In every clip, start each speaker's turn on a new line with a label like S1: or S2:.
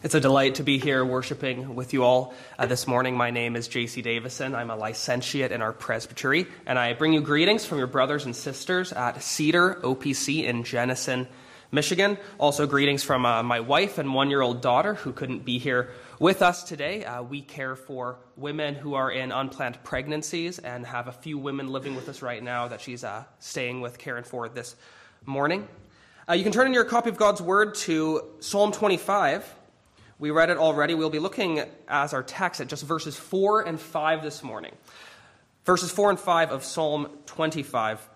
S1: It's a delight to be here worshiping with you all uh, this morning. My name is JC Davison. I'm a licentiate in our presbytery, and I bring you greetings from your brothers and sisters at Cedar OPC in Jenison, Michigan. Also, greetings from uh, my wife and one year old daughter who couldn't be here with us today. Uh, we care for women who are in unplanned pregnancies and have a few women living with us right now that she's uh, staying with, caring for this morning. Uh, you can turn in your copy of God's Word to Psalm 25. We read it already. We'll be looking as our text at just verses 4 and 5 this morning. Verses 4 and 5 of Psalm 25.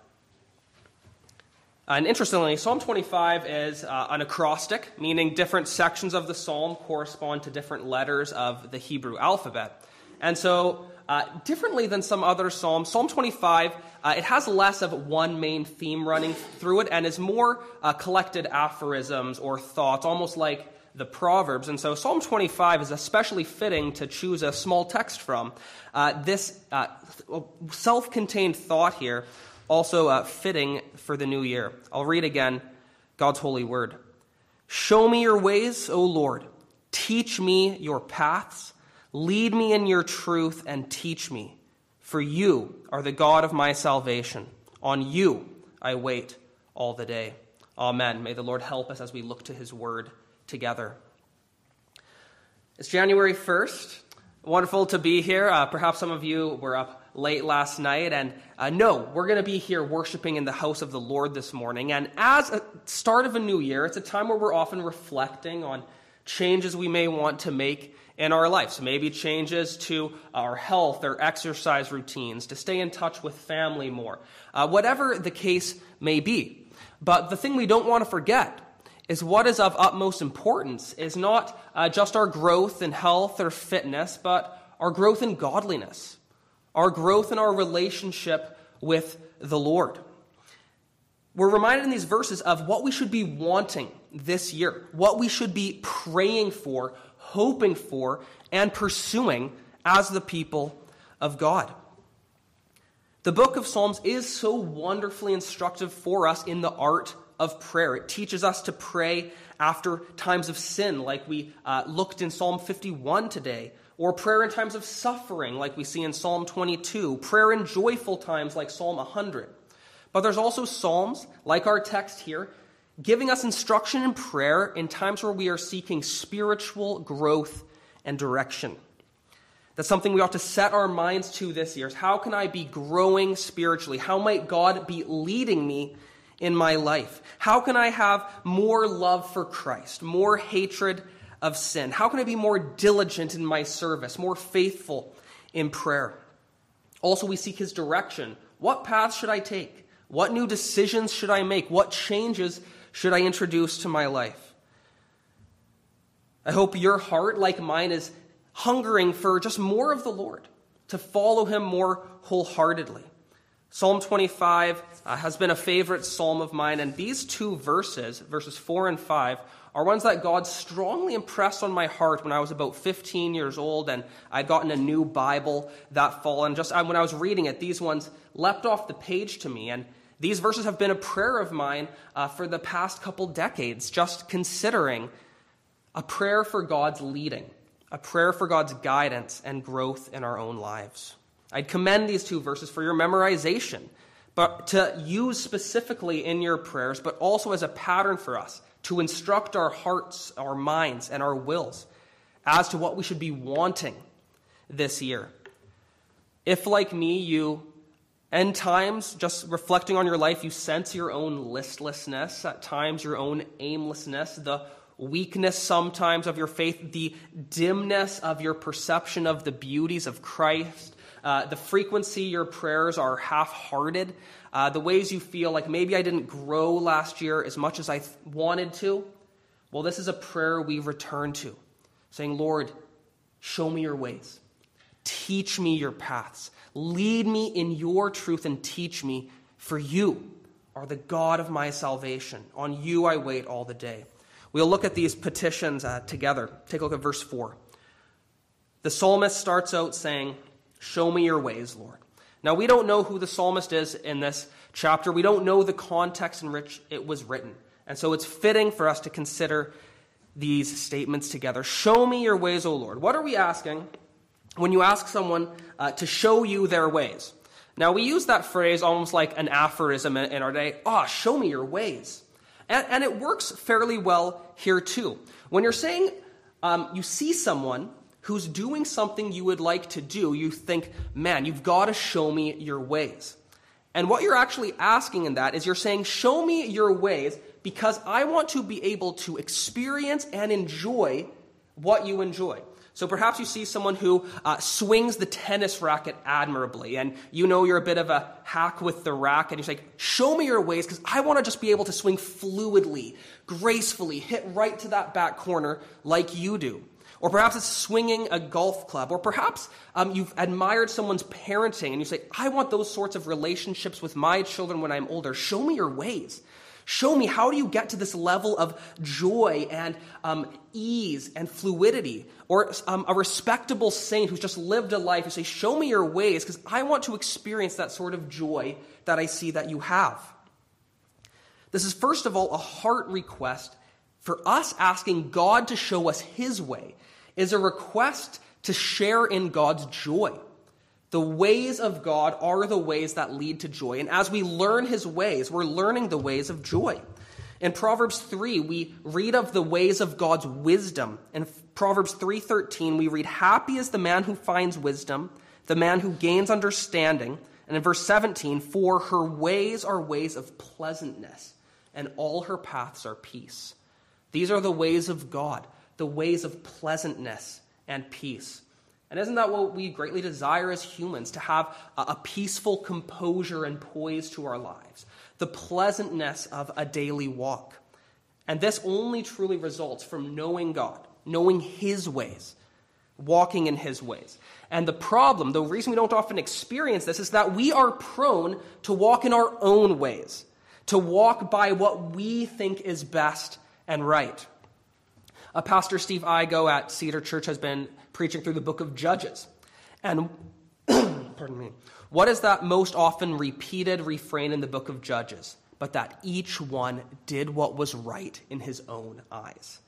S1: And interestingly, Psalm 25 is uh, an acrostic, meaning different sections of the psalm correspond to different letters of the Hebrew alphabet. And so, uh, differently than some other psalms, Psalm 25, uh, it has less of one main theme running through it and is more uh, collected aphorisms or thoughts, almost like the Proverbs. And so Psalm 25 is especially fitting to choose a small text from. Uh, this uh, self contained thought here also uh, fitting for the new year. I'll read again God's holy word. Show me your ways, O Lord. Teach me your paths. Lead me in your truth and teach me. For you are the God of my salvation. On you I wait all the day. Amen. May the Lord help us as we look to his word together. It's January 1st. Wonderful to be here. Uh, perhaps some of you were up late last night, and uh, no, we're going to be here worshiping in the house of the Lord this morning. And as a start of a new year, it's a time where we're often reflecting on changes we may want to make in our lives. Maybe changes to our health or exercise routines, to stay in touch with family more, uh, whatever the case may be. But the thing we don't want to forget is what is of utmost importance is not uh, just our growth in health or fitness, but our growth in godliness, our growth in our relationship with the Lord. We're reminded in these verses of what we should be wanting this year, what we should be praying for, hoping for, and pursuing as the people of God. The book of Psalms is so wonderfully instructive for us in the art of prayer. It teaches us to pray after times of sin, like we uh, looked in Psalm 51 today, or prayer in times of suffering, like we see in Psalm 22, prayer in joyful times, like Psalm 100. But there's also Psalms, like our text here, giving us instruction in prayer in times where we are seeking spiritual growth and direction. That's something we ought to set our minds to this year. Is how can I be growing spiritually? How might God be leading me in my life? How can I have more love for Christ, more hatred of sin? How can I be more diligent in my service, more faithful in prayer? Also, we seek his direction. What path should I take? What new decisions should I make? What changes should I introduce to my life? I hope your heart, like mine, is hungering for just more of the Lord, to follow him more wholeheartedly. Psalm 25 uh, has been a favorite psalm of mine, and these two verses, verses 4 and 5, are ones that God strongly impressed on my heart when I was about 15 years old and I'd gotten a new Bible that fall. And just when I was reading it, these ones leapt off the page to me. And these verses have been a prayer of mine uh, for the past couple decades, just considering a prayer for God's leading, a prayer for God's guidance and growth in our own lives. I'd commend these two verses for your memorization, but to use specifically in your prayers, but also as a pattern for us to instruct our hearts, our minds, and our wills as to what we should be wanting this year. If, like me, you, in times, just reflecting on your life, you sense your own listlessness, at times your own aimlessness, the weakness sometimes of your faith, the dimness of your perception of the beauties of Christ, uh, the frequency your prayers are half hearted, uh, the ways you feel like maybe I didn't grow last year as much as I th- wanted to. Well, this is a prayer we return to, saying, Lord, show me your ways, teach me your paths, lead me in your truth, and teach me, for you are the God of my salvation. On you I wait all the day. We'll look at these petitions uh, together. Take a look at verse 4. The psalmist starts out saying, Show me your ways, Lord. Now, we don't know who the psalmist is in this chapter. We don't know the context in which it was written. And so it's fitting for us to consider these statements together. Show me your ways, O Lord. What are we asking when you ask someone uh, to show you their ways? Now, we use that phrase almost like an aphorism in, our day. Ah, oh, show me your ways. And, and, it works fairly well here, too. When you're saying um, you see someone who's doing something you would like to do, you think, man, you've got to show me your ways. And what you're actually asking in that is you're saying, show me your ways because I want to be able to experience and enjoy what you enjoy. So perhaps you see someone who uh, swings the tennis racket admirably, and you know you're a bit of a hack with the racket, and you're like, show me your ways, because I want to just be able to swing fluidly, gracefully, hit right to that back corner like you do. Or perhaps it's swinging a golf club. Or perhaps um, you've admired someone's parenting and you say, I want those sorts of relationships with my children when I'm older. Show me your ways. Show me how do you get to this level of joy and um, ease and fluidity? Or um, a respectable saint who's just lived a life, and say, Show me your ways, because I want to experience that sort of joy that I see that you have. This is, first of all, a heart request for us asking God to show us his way, is a request to share in God's joy. The ways of God are the ways that lead to joy. And as we learn his ways, we're learning the ways of joy. In Proverbs 3, we read of the ways of God's wisdom. In Proverbs 3:13, we read, "Happy is the man who finds wisdom, the man who gains understanding." And in verse 17, "For her ways are ways of pleasantness, and all her paths are peace." These are the ways of God, the ways of pleasantness and peace. And isn't that what we greatly desire as humans? To have a, peaceful composure and poise to our lives, the pleasantness of a daily walk. And this only truly results from knowing God, knowing His ways, walking in His ways. And the problem, the reason we don't often experience this, is that we are prone to walk in our own ways, to walk by what we think is best and right. A Pastor Steve Igo at Cedar Church has been preaching through the book of Judges. And, pardon me, what is that most often repeated refrain in the book of Judges? But that each one did what was right in his own eyes.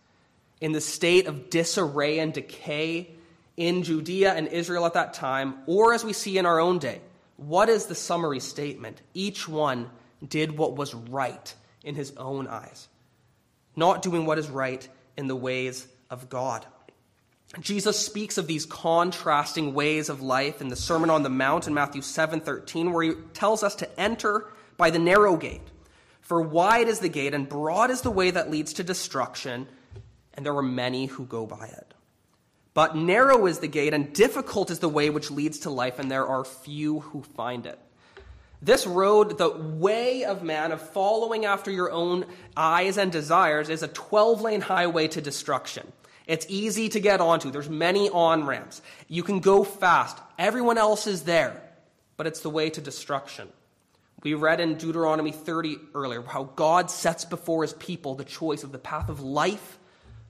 S1: In the state of disarray and decay in Judea and Israel at that time, or as we see in our own day, what is the summary statement? Each one did what was right in his own eyes, not doing what is right in the ways of God. Jesus speaks of these contrasting ways of life in the Sermon on the Mount in Matthew 7:13 where he tells us to enter by the narrow gate. For wide is the gate and broad is the way that leads to destruction, and there are many who go by it. But narrow is the gate and difficult is the way which leads to life, and there are few who find it. This road, the way of man, of following after your own eyes and desires, is a 12 lane highway to destruction. It's easy to get onto. There's many on ramps. You can go fast. Everyone else is there, but it's the way to destruction. We read in Deuteronomy 30 earlier how God sets before his people the choice of the path of life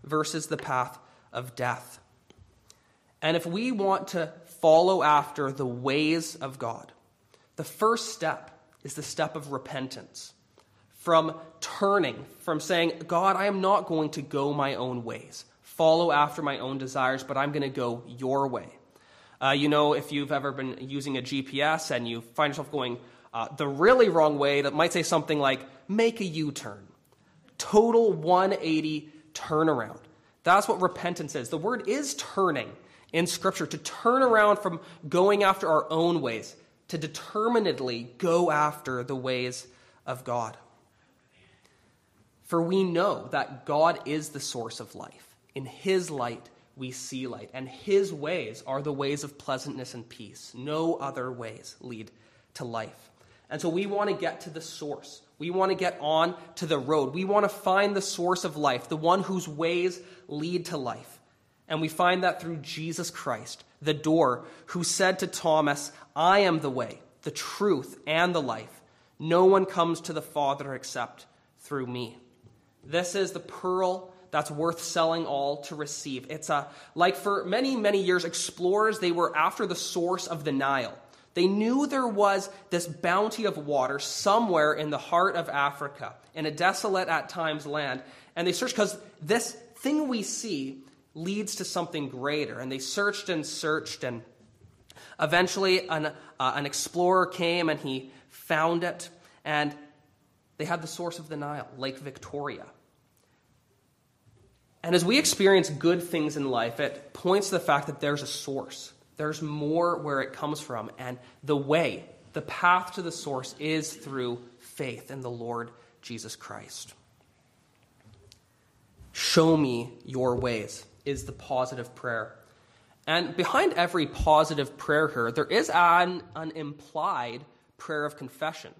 S1: versus the path of death. And if we want to follow after the ways of God, the first step is the step of repentance. From turning, from saying, God, I am not going to go my own ways follow after my own desires, but I'm going to go your way. Uh, you know, if you've ever been using a GPS and you find yourself going uh, the really wrong way, that might say something like, make a U turn. Total 180 turnaround. That's what repentance is. The word is turning in Scripture, to turn around from going after our own ways, to determinedly go after the ways of God. For we know that God is the source of life. In his light, we see light, and his ways are the ways of pleasantness and peace. No other ways lead to life. And so we want to get to the source. We want to get on to the road. We want to find the source of life, the one whose ways lead to life. And we find that through Jesus Christ, the door, who said to Thomas, I am the way, the truth, and the life. No one comes to the Father except through me. This is the pearl that's worth selling all to receive. It's a, like for many, many years, explorers, they were after the source of the Nile. They knew there was this bounty of water somewhere in the heart of Africa, in a desolate at times land. And they searched because this thing we see leads to something greater. And they searched and searched, and eventually an, uh, an explorer came and he found it. And they had the source of the Nile, Lake Victoria. And as we experience good things in life, it points to the fact that there's a source. There's more where it comes from. And the way, the path to the source is through faith in the Lord Jesus Christ. Show me your ways is the positive prayer. And behind every positive prayer here, there is an, an implied prayer of confession.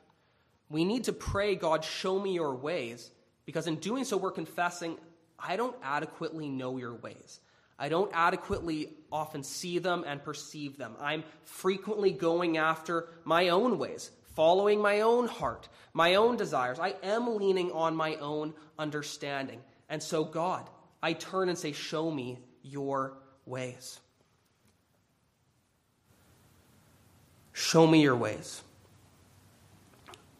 S1: We need to pray, God, show me your ways, because in doing so, we're confessing, I don't adequately know your ways. I don't adequately often see them and perceive them. I'm frequently going after my own ways, following my own heart, my own desires. I am leaning on my own understanding. And so, God, I turn and say, Show me your ways. Show me your ways.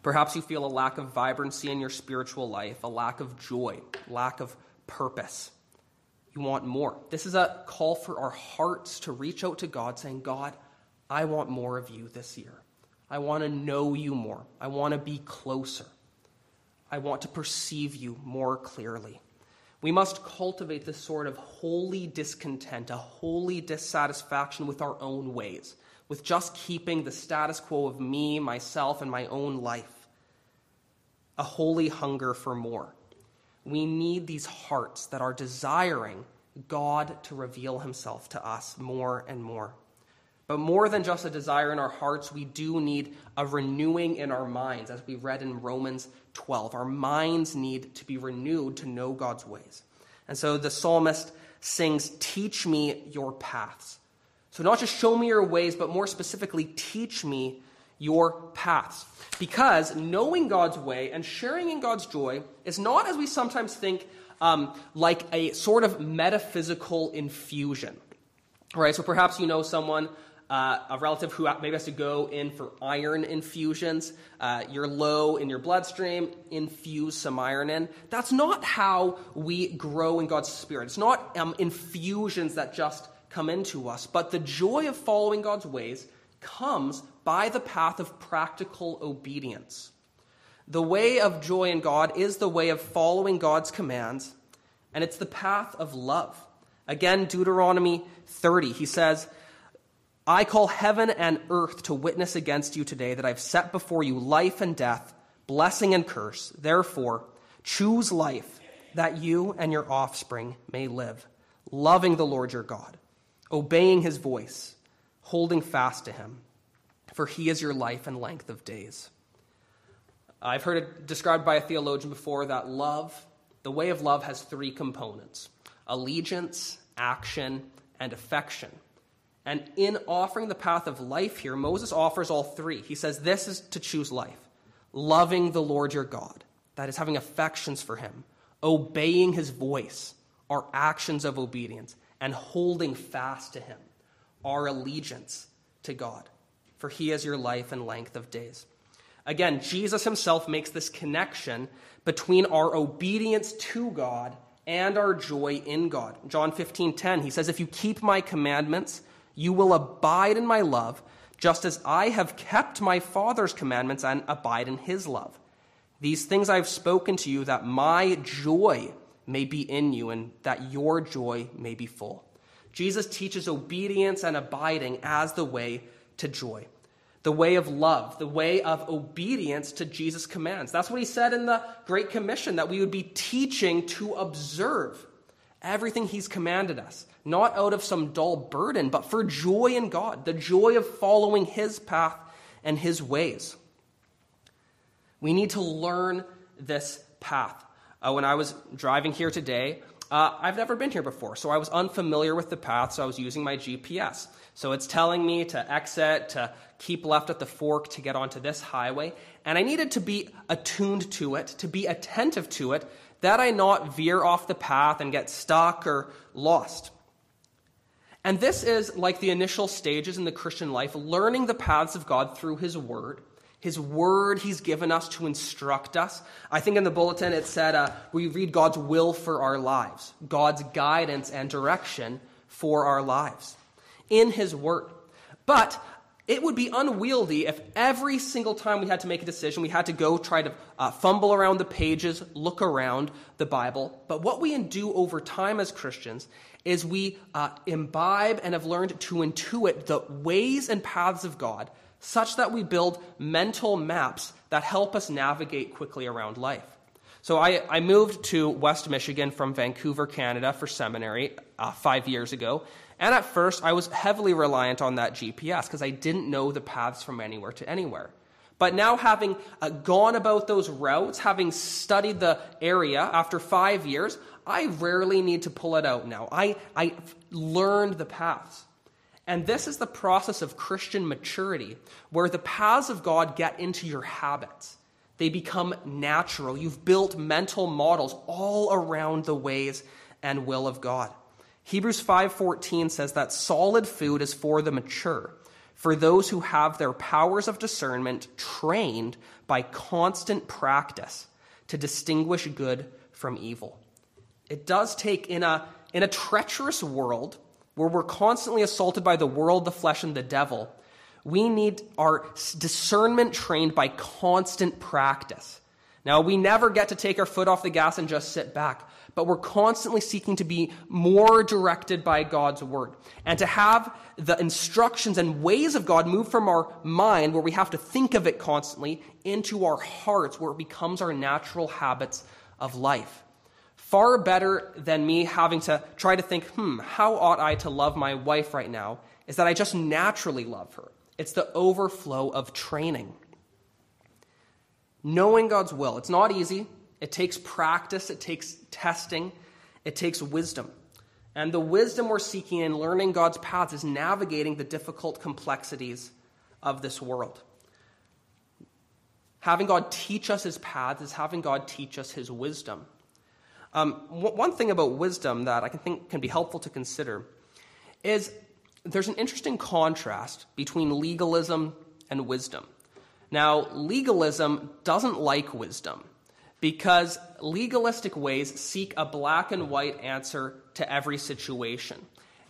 S1: Perhaps you feel a lack of vibrancy in your spiritual life, a lack of joy, lack of purpose. You want more. This is a call for our hearts to reach out to God, saying, God, I want more of you this year. I want to know you more. I want to be closer. I want to perceive you more clearly. We must cultivate this sort of holy discontent, a holy dissatisfaction with our own ways, with just keeping the status quo of me, myself, and my own life. A holy hunger for more. We need these hearts that are desiring God to reveal himself to us more and more. But more than just a desire in our hearts, we do need a renewing in our minds, as we read in Romans 12. Our minds need to be renewed to know God's ways. And so the psalmist sings, Teach me your paths. So, not just show me your ways, but more specifically, teach me your paths. Because knowing God's way and sharing in God's joy is not, as we sometimes think, um, like a sort of metaphysical infusion. Right? So perhaps you know someone, uh, a relative who maybe has to go in for iron infusions. Uh, you're low in your bloodstream, infuse some iron in. That's not how we grow in God's Spirit. It's not um, infusions that just come into us, but the joy of following God's ways comes by the path of practical obedience. The way of joy in God is the way of following God's commands, and it's the path of love. Again, Deuteronomy 30, he says, I call heaven and earth to witness against you today that I've set before you life and death, blessing and curse. Therefore, choose life that you and your offspring may live, loving the Lord your God, obeying his voice, holding fast to him for he is your life and length of days. I've heard it described by a theologian before that love, the way of love, has three components allegiance, action, and affection. And in offering the path of life here, Moses offers all three. He says, This is to choose life loving the Lord your God, that is, having affections for him, obeying his voice, our actions of obedience, and holding fast to him, our allegiance to God for he is your life and length of days. Again, Jesus himself makes this connection between our obedience to God and our joy in God. John 15, 10, he says, If you keep my commandments, you will abide in my love, just as I have kept my Father's commandments and abide in his love. These things I have spoken to you, that my joy may be in you, and that your joy may be full. Jesus teaches obedience and abiding as the way to joy. The way of love, the way of obedience to Jesus' commands. That's what he said in the Great Commission, that we would be teaching to observe everything he's commanded us, not out of some dull burden, but for joy in God, the joy of following his path and his ways. We need to learn this path. Uh, when I was driving here today, uh, I've never been here before, so I was unfamiliar with the path, so I was using my GPS. So it's telling me to exit, to keep left at the fork to get onto this highway. And I needed to be attuned to it, to be attentive to it, that I not veer off the path and get stuck or lost. And this is like the initial stages in the Christian life, learning the paths of God through His Word, His word He's given us to instruct us. I think in the bulletin it said uh, we read God's will for our lives, God's guidance and direction for our lives in His word. But it would be unwieldy if every single time we had to make a decision, we had to go try to uh, fumble around the pages, look around the Bible. But what we do over time as Christians is we uh, imbibe and have learned to intuit the ways and paths of God such that we build mental maps that help us navigate quickly around life. So I, I moved to West Michigan from Vancouver, Canada for seminary uh, five years ago. And at first, I was heavily reliant on that GPS because I didn't know the paths from anywhere to anywhere. But now, having uh, gone about those routes, having studied the area after five years, I rarely need to pull it out now. I, I learned the paths. And this is the process of Christian maturity, where the paths of God get into your habits. They become natural. You've built mental models all around the ways and will of God. Hebrews 5:14 says that solid food is for the mature, for those who have their powers of discernment trained by constant practice to distinguish good from evil. It does take in a in a treacherous world where we're constantly assaulted by the world, the flesh and the devil. We need our discernment trained by constant practice. Now, we never get to take our foot off the gas and just sit back but we're constantly seeking to be more directed by God's word and to have the instructions and ways of God move from our mind, where we have to think of it constantly, into our hearts, where it becomes our natural habits of life. Far better than me having to try to think, hmm, how ought I to love my wife right now, is that I just naturally love her. It's the overflow of training. Knowing God's will. It's not easy. It takes practice, it takes testing, it takes wisdom. And the wisdom we're seeking in learning God's paths is navigating the difficult complexities of this world. Having God teach us his paths is having God teach us his wisdom. Um, one thing about wisdom that I can think can be helpful to consider is there's an interesting contrast between legalism and wisdom. Now, legalism doesn't like wisdom because legalistic ways seek a black and white answer to every situation.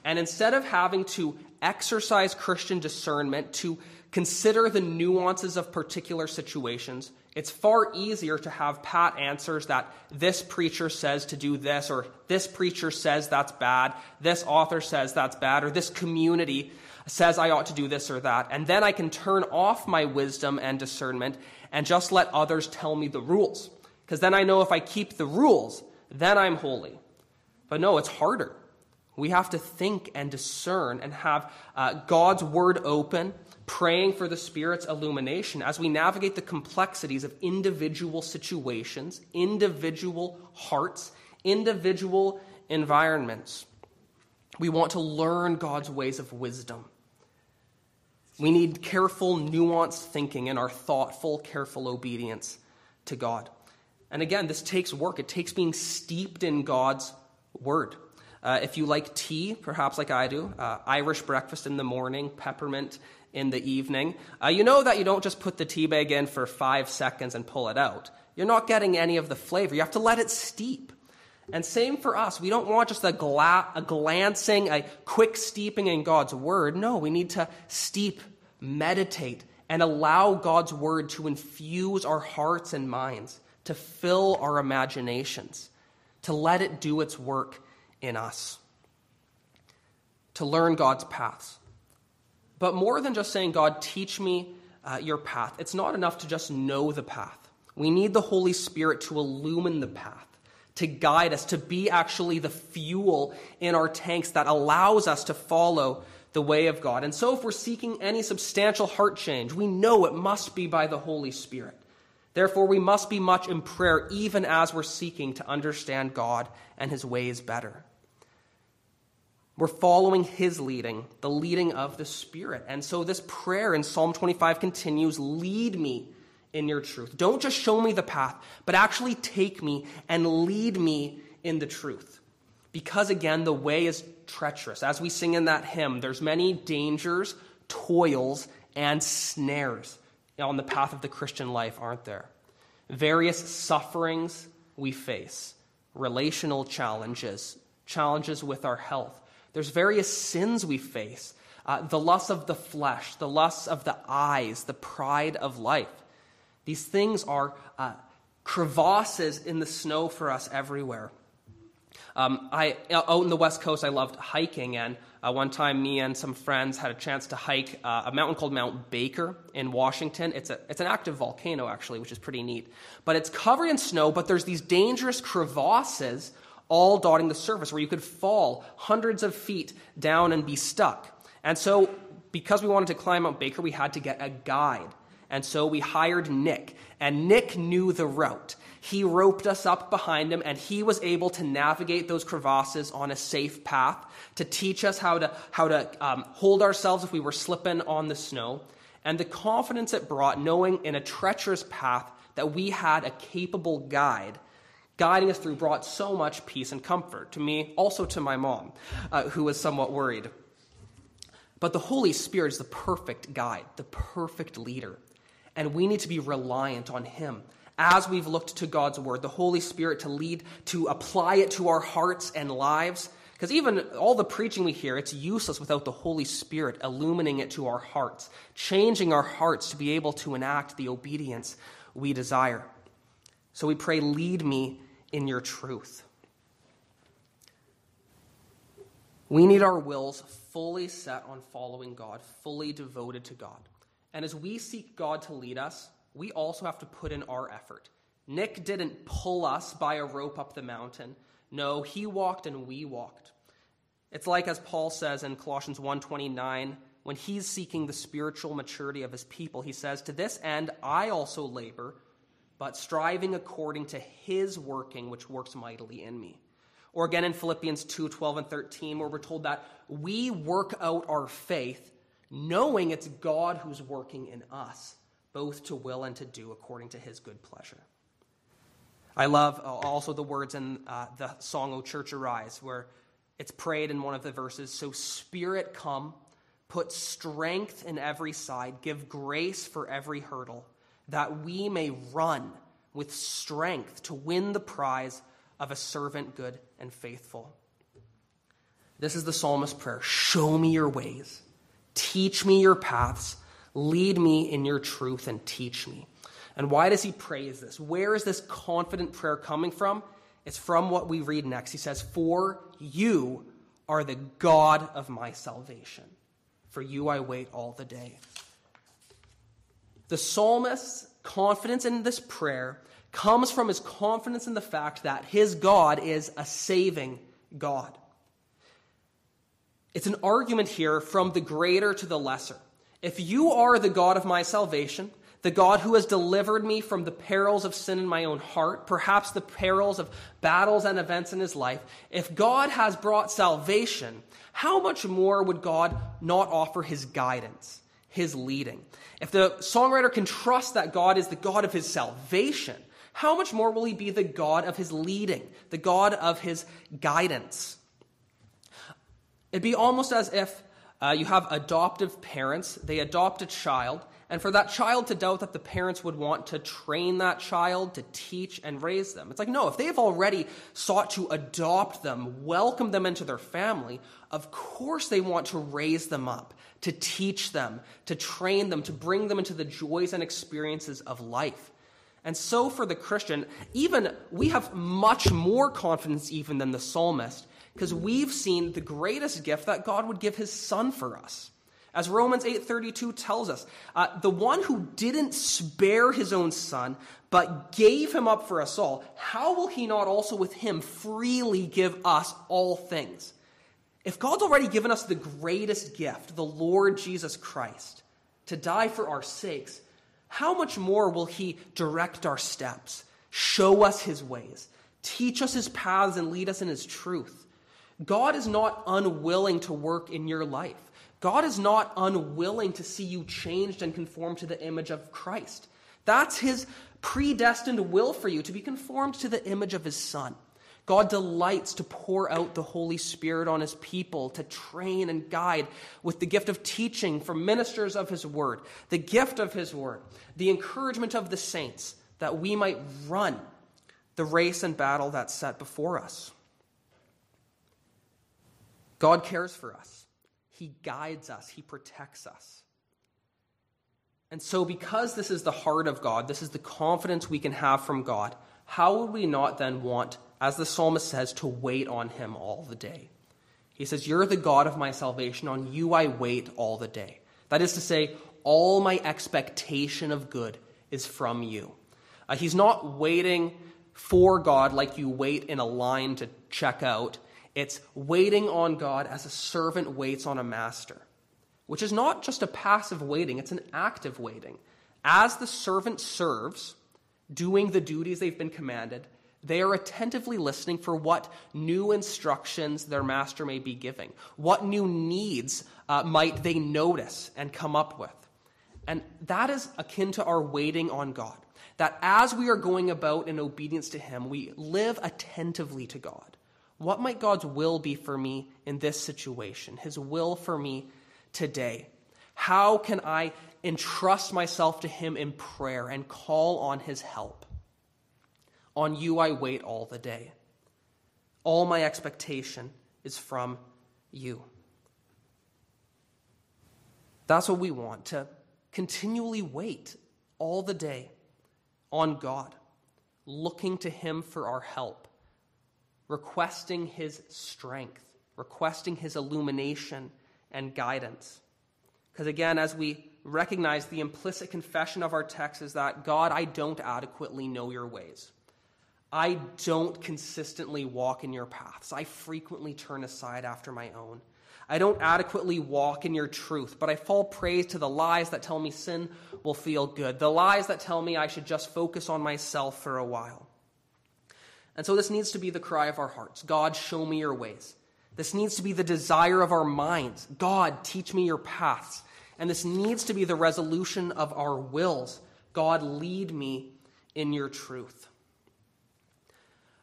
S1: And instead of having to exercise Christian discernment to consider the nuances of particular situations, it's far easier to have pat answers that this preacher says to do this, or this preacher says that's bad, this author says that's bad, or this community says I ought to do this or that. And then I can turn off my wisdom and discernment and just let others tell me the rules because then I know if I keep the rules, then I'm holy. But no, it's harder. We have to think and discern and have uh, God's word open, praying for the Spirit's illumination as we navigate the complexities of individual situations, individual hearts, individual environments. We want to learn God's ways of wisdom. We need careful, nuanced thinking in our thoughtful, careful obedience to God. And again, this takes work. It takes being steeped in God's word. Uh, if you like tea, perhaps like I do, uh, Irish breakfast in the morning, peppermint in the evening, uh, you know that you don't just put the tea bag in for five seconds and pull it out. You're not getting any of the flavor. You have to let it steep. And same for us. We don't want just a, gla- a glancing, a quick steeping in God's word. No, we need to steep, meditate, and allow God's word to infuse our hearts and minds to fill our imaginations, to let it do its work in us, to learn God's paths. But more than just saying, God, teach me uh, your path, it's not enough to just know the path. We need the Holy Spirit to illumine the path, to guide us, to be actually the fuel in our tanks that allows us to follow the way of God. And so, if we're seeking any substantial heart change, we know it must be by the Holy Spirit. Therefore, we must be much in prayer, even as we're seeking to understand God and his ways better. We're following his leading, the leading of the Spirit. And so this prayer in Psalm 25 continues Lead me in your truth. Don't just show me the path, but actually take me and lead me in the truth. Because again, the way is treacherous. As we sing in that hymn, there's many dangers, toils, and snares on the path of the Christian life, aren't there? Various sufferings we face, relational challenges, challenges with our health. There's various sins we face, uh, the lust of the flesh, the lust of the eyes, the pride of life. These things are uh, crevasses in the snow for us everywhere. Um, I, out in the West Coast, I loved hiking, and uh, one time me and some friends had a chance to hike uh, a mountain called Mount Baker in Washington. It's, a, it's an active volcano, actually, which is pretty neat. But it's covered in snow, but there's these dangerous crevasses all dotting the surface where you could fall hundreds of feet down and be stuck. And so, because we wanted to climb Mount Baker, we had to get a guide. And so we hired Nick, and Nick knew the route. He roped us up behind him, and he was able to navigate those crevasses on a safe path to teach us how to, how to um, hold ourselves if we were slipping on the snow. And the confidence it brought, knowing in a treacherous path that we had a capable guide guiding us through, brought so much peace and comfort to me, also to my mom, uh, who was somewhat worried. But the Holy Spirit is the perfect guide, the perfect leader. And we need to be reliant on Him as we've looked to God's Word, the Holy Spirit to lead, to apply it to our hearts and lives. Because even all the preaching we hear, it's useless without the Holy Spirit illuminating it to our hearts, changing our hearts to be able to enact the obedience we desire. So we pray, lead me in your truth. We need our wills fully set on following God, fully devoted to God. And as we seek God to lead us, we also have to put in our effort. Nick didn't pull us by a rope up the mountain. No, he walked and we walked. It's like as Paul says in Colossians 1:29, when he's seeking the spiritual maturity of his people, he says, "To this end I also labor, but striving according to his working which works mightily in me." Or again in Philippians 2:12 and 13, where we're told that we work out our faith knowing it's God who's working in us both to will and to do according to his good pleasure. I love uh, also the words in uh, the song, O Church Arise, where it's prayed in one of the verses So, Spirit, come, put strength in every side, give grace for every hurdle, that we may run with strength to win the prize of a servant good and faithful. This is the psalmist's prayer Show me your ways, teach me your paths Lead me in your truth and teach me. And why does he praise this? Where is this confident prayer coming from? It's from what we read next. He says, For you are the God of my salvation. For you I wait all the day. The psalmist's confidence in this prayer comes from his confidence in the fact that his God is a saving God. It's an argument here from the greater to the lesser. If you are the God of my salvation, the God who has delivered me from the perils of sin in my own heart, perhaps the perils of battles and events in his life, if God has brought salvation, how much more would God not offer his guidance, his leading? If the songwriter can trust that God is the God of his salvation, how much more will he be the God of his leading, the God of his guidance? It'd be almost as if uh, you have adoptive parents, they adopt a child, and for that child to doubt that the parents would want to train that child, to teach and raise them. It's like, no, if they've already sought to adopt them, welcome them into their family, of course they want to raise them up, to teach them, to train them, to bring them into the joys and experiences of life. And so for the Christian, even we have much more confidence even than the psalmist because we've seen the greatest gift that God would give his son for us. As Romans 8:32 tells us, uh, the one who didn't spare his own son but gave him up for us all, how will he not also with him freely give us all things? If God's already given us the greatest gift, the Lord Jesus Christ, to die for our sakes, how much more will he direct our steps, show us his ways, teach us his paths and lead us in his truth? God is not unwilling to work in your life. God is not unwilling to see you changed and conformed to the image of Christ. That's his predestined will for you to be conformed to the image of his Son. God delights to pour out the Holy Spirit on his people, to train and guide with the gift of teaching from ministers of his word, the gift of his word, the encouragement of the saints, that we might run the race and battle that's set before us. God cares for us, He guides us, He protects us. And so, because this is the heart of God, this is the confidence we can have from God, how would we not then want, as the psalmist says, to wait on Him all the day? He says, You're the God of my salvation. On you I wait all the day. That is to say, all my expectation of good is from you. Uh, he's not waiting for God like you wait in a line to check out. It's waiting on God as a servant waits on a master, which is not just a passive waiting, it's an active waiting. As the servant serves, doing the duties they've been commanded, they are attentively listening for what new instructions their master may be giving. What new needs uh, might they notice and come up with? And that is akin to our waiting on God. That as we are going about in obedience to Him, we live attentively to God. What might God's will be for me in this situation? His will for me today? How can I entrust myself to Him in prayer and call on His help? On you I wait all the day. All my expectation is from you. That's what we want to continually wait all the day on God, looking to Him for our help requesting his strength, requesting his illumination and guidance. Because again, as we recognize the implicit confession of our text is that God, I don't adequately know your ways. I don't consistently walk in your paths. I frequently turn aside after my own. I don't adequately walk in your truth, but I fall prey to the lies that tell me sin will feel good, the lies that tell me I should just focus on myself for a while. And so this needs to be the cry of our hearts God, show me your ways. This needs to be the desire of our minds God, teach me your paths. And this needs to be the resolution of our wills God, lead me in your truth.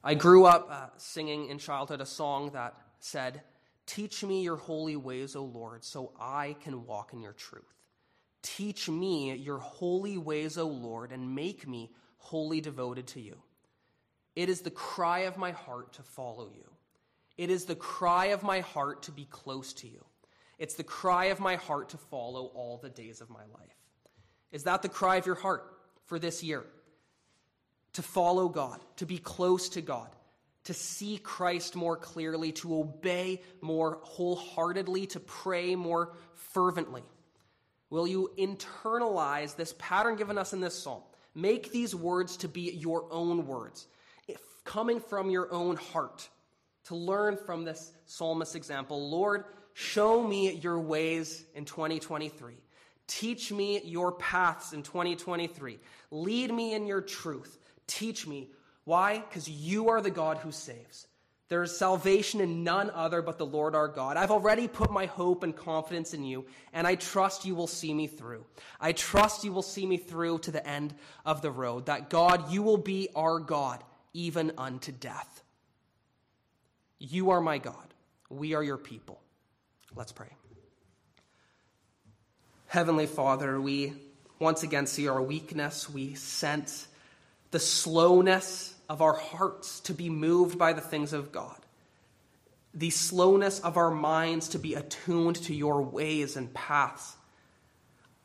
S1: I grew up uh, singing in childhood a song that said, Teach me your holy ways, O Lord, so I can walk in your truth. Teach me your holy ways, O Lord, and make me wholly devoted to you. It is the cry of my heart to follow you. It is the cry of my heart to be close to you. It's the cry of my heart to follow all the days of my life. Is that the cry of your heart for this year? To follow God, to be close to God, to see Christ more clearly, to obey more wholeheartedly, to pray more fervently? Will you internalize this pattern given us in this psalm? Make these words to be your own words coming from your own heart to learn from this psalmist example. Lord, show me your ways in 2023. Teach me your paths in 2023. Lead me in your truth. Teach me. Why? Because you are the God who saves. There is salvation in none other but the Lord our God. I've already put my hope and confidence in you, and I trust you will see me through. I trust you will see me through to the end of the road. That God, you will be our God even unto death. You are my God. We are your people. Let's pray. Heavenly Father, we once again see our weakness. We sense the slowness of our hearts to be moved by the things of God, the slowness of our minds to be attuned to your ways and paths,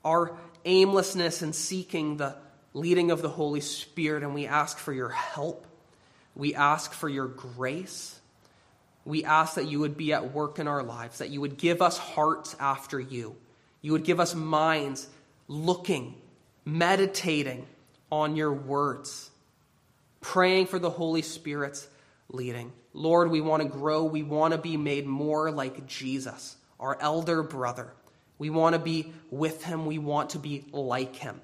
S1: our aimlessness in seeking the leading of the Holy Spirit, and we ask for your help. We ask for your grace. We ask that you would be at work in our lives, that you would give us hearts after you. You would give us minds looking, meditating on your words, praying for the Holy Spirit's leading. Lord, we want to grow. We want to be made more like Jesus, our elder brother. We want to be with him. We want to be like him.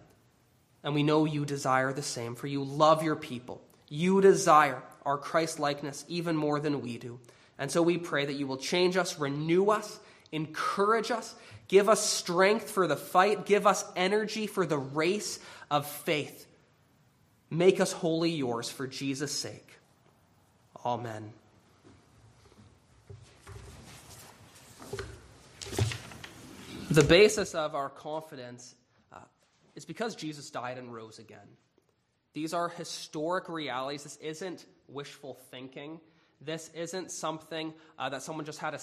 S1: And we know you desire the same, for you love your people. You desire our Christ likeness even more than we do. And so we pray that you will change us, renew us, encourage us, give us strength for the fight, give us energy for the race of faith. Make us wholly yours for Jesus' sake. Amen. The basis of our confidence uh, is because Jesus died and rose again. These are historic realities. This isn't wishful thinking. This isn't something uh, that someone just had a